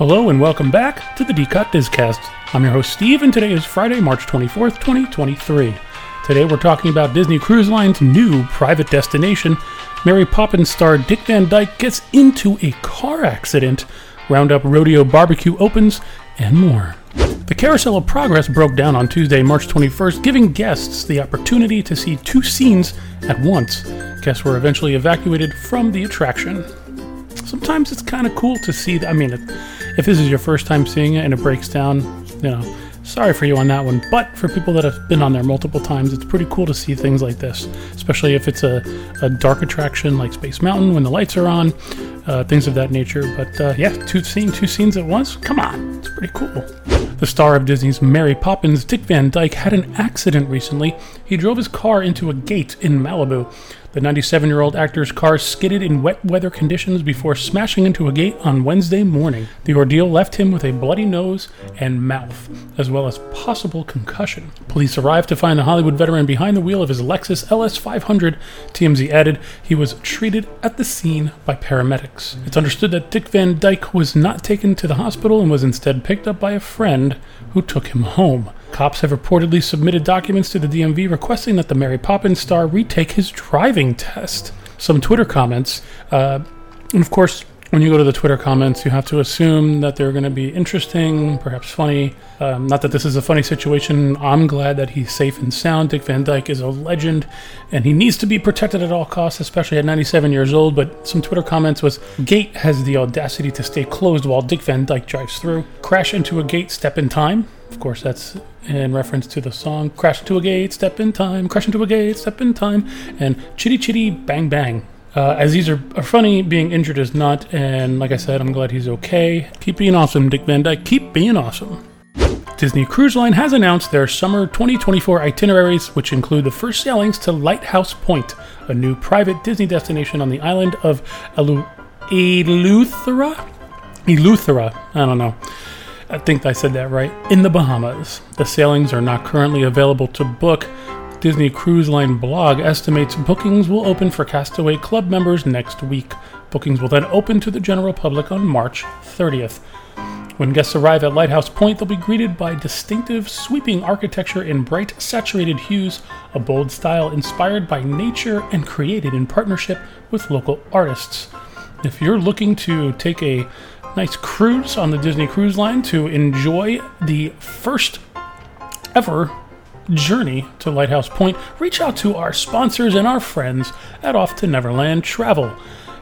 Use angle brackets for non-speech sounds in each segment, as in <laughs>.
Hello and welcome back to the D-COT disCast. I'm your host Steve, and today is Friday, March 24th, 2023. Today we're talking about Disney Cruise Line's new private destination. Mary Poppins star Dick Van Dyke gets into a car accident. Roundup Rodeo Barbecue opens, and more. The Carousel of Progress broke down on Tuesday, March 21st, giving guests the opportunity to see two scenes at once. Guests were eventually evacuated from the attraction. Sometimes it's kind of cool to see. I mean, if this is your first time seeing it and it breaks down, you know, sorry for you on that one. But for people that have been on there multiple times, it's pretty cool to see things like this, especially if it's a, a dark attraction like Space Mountain when the lights are on, uh, things of that nature. But uh, yeah, two seeing two scenes at once, come on, it's pretty cool. The star of Disney's Mary Poppins, Dick Van Dyke, had an accident recently. He drove his car into a gate in Malibu. The 97 year old actor's car skidded in wet weather conditions before smashing into a gate on Wednesday morning. The ordeal left him with a bloody nose and mouth, as well as possible concussion. Police arrived to find the Hollywood veteran behind the wheel of his Lexus LS500. TMZ added he was treated at the scene by paramedics. It's understood that Dick Van Dyke was not taken to the hospital and was instead picked up by a friend who took him home. Cops have reportedly submitted documents to the DMV requesting that the Mary Poppins star retake his driving test. Some Twitter comments, uh, and of course, when you go to the Twitter comments, you have to assume that they're going to be interesting, perhaps funny. Um, not that this is a funny situation. I'm glad that he's safe and sound. Dick Van Dyke is a legend, and he needs to be protected at all costs, especially at 97 years old. But some Twitter comments was Gate has the audacity to stay closed while Dick Van Dyke drives through. Crash into a gate, step in time. Of course, that's in reference to the song Crash into a Gate, Step in Time, Crash into a Gate, Step in Time, and Chitty Chitty Bang Bang. Uh, as these are, are funny, being injured is not, and like I said, I'm glad he's okay. Keep being awesome, Dick Van Dyke. Keep being awesome. Disney Cruise Line has announced their summer 2024 itineraries, which include the first sailings to Lighthouse Point, a new private Disney destination on the island of Eleuthera? Eleuthera, I don't know. I think I said that right. In the Bahamas. The sailings are not currently available to book. Disney Cruise Line blog estimates bookings will open for Castaway Club members next week. Bookings will then open to the general public on March 30th. When guests arrive at Lighthouse Point, they'll be greeted by distinctive, sweeping architecture in bright, saturated hues, a bold style inspired by nature and created in partnership with local artists. If you're looking to take a nice cruise on the Disney Cruise Line to enjoy the first ever journey to Lighthouse Point, reach out to our sponsors and our friends at Off to Neverland Travel.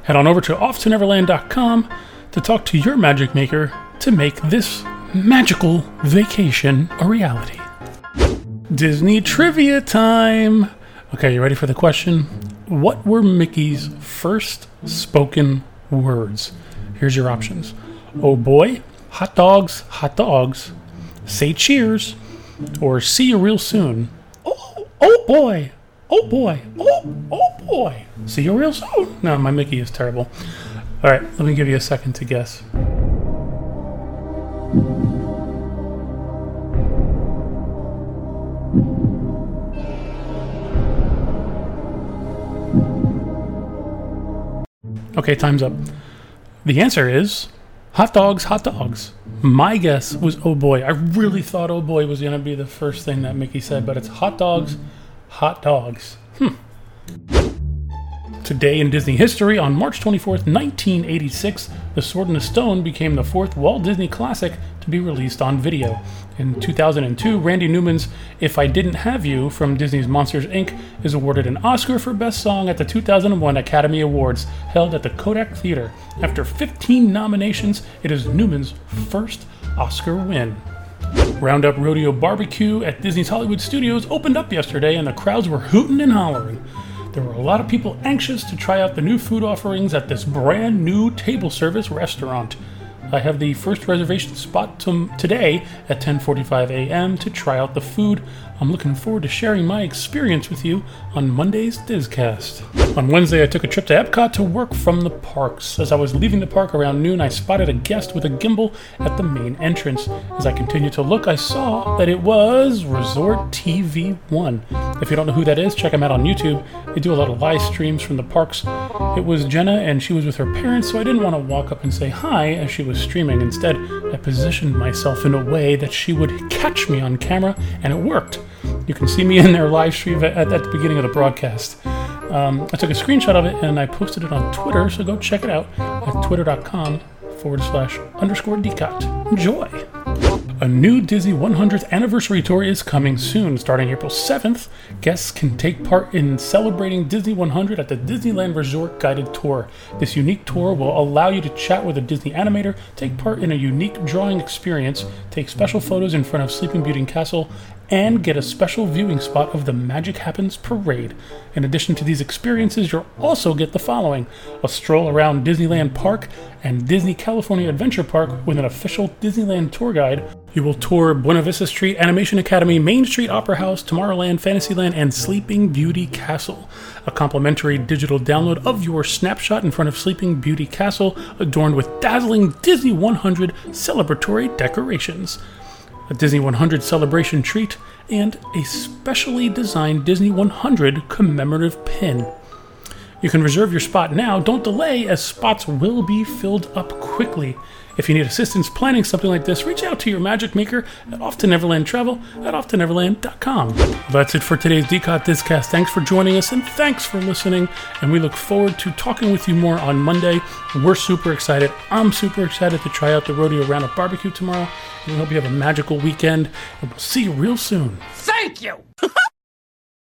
Head on over to offtoneverland.com to talk to your magic maker to make this magical vacation a reality. Disney trivia time! Okay, you ready for the question? What were Mickey's first spoken words? Here's your options. Oh boy, hot dogs, hot dogs, say cheers, or see you real soon. Oh, oh boy, oh boy, oh, oh boy, see you real soon. No, my Mickey is terrible. All right, let me give you a second to guess. Okay, time's up. The answer is hot dogs, hot dogs. My guess was oh boy. I really thought oh boy was going to be the first thing that Mickey said, but it's hot dogs, hot dogs. Hmm. Today in Disney history, on March 24th, 1986, The Sword in the Stone became the fourth Walt Disney classic to be released on video. In 2002, Randy Newman's If I Didn't Have You from Disney's Monsters Inc. is awarded an Oscar for Best Song at the 2001 Academy Awards held at the Kodak Theater. After 15 nominations, it is Newman's first Oscar win. Roundup Rodeo Barbecue at Disney's Hollywood Studios opened up yesterday and the crowds were hooting and hollering. There were a lot of people anxious to try out the new food offerings at this brand new table service restaurant. I have the first reservation spot to today at 10:45 a.m. to try out the food. I'm looking forward to sharing my experience with you on Monday's disCast. On Wednesday, I took a trip to Epcot to work from the parks. As I was leaving the park around noon, I spotted a guest with a gimbal at the main entrance. As I continued to look, I saw that it was Resort TV One. If you don't know who that is, check them out on YouTube. They do a lot of live streams from the parks. It was Jenna, and she was with her parents, so I didn't want to walk up and say hi as she was streaming. Instead, I positioned myself in a way that she would catch me on camera, and it worked. You can see me in their live stream at, at the beginning of the broadcast. Um, I took a screenshot of it and I posted it on Twitter, so go check it out at twitter.com forward slash underscore decot. Enjoy! A new Disney 100th anniversary tour is coming soon. Starting April 7th, guests can take part in celebrating Disney 100 at the Disneyland Resort Guided Tour. This unique tour will allow you to chat with a Disney animator, take part in a unique drawing experience, take special photos in front of Sleeping Beauty Castle, and get a special viewing spot of the Magic Happens parade. In addition to these experiences, you'll also get the following a stroll around Disneyland Park and Disney California Adventure Park with an official Disneyland tour guide. You will tour Buena Vista Street Animation Academy, Main Street Opera House, Tomorrowland, Fantasyland, and Sleeping Beauty Castle. A complimentary digital download of your snapshot in front of Sleeping Beauty Castle, adorned with dazzling Disney 100 celebratory decorations a Disney 100 celebration treat, and a specially designed Disney 100 commemorative pin. You can reserve your spot now. Don't delay, as spots will be filled up quickly. If you need assistance planning something like this, reach out to your magic maker at Off to Neverland Travel at offtoneverland.com. That's it for today's DCOT Discast. Thanks for joining us and thanks for listening. And we look forward to talking with you more on Monday. We're super excited. I'm super excited to try out the Rodeo Roundup Barbecue tomorrow. And we hope you have a magical weekend. And we'll see you real soon. Thank you! <laughs>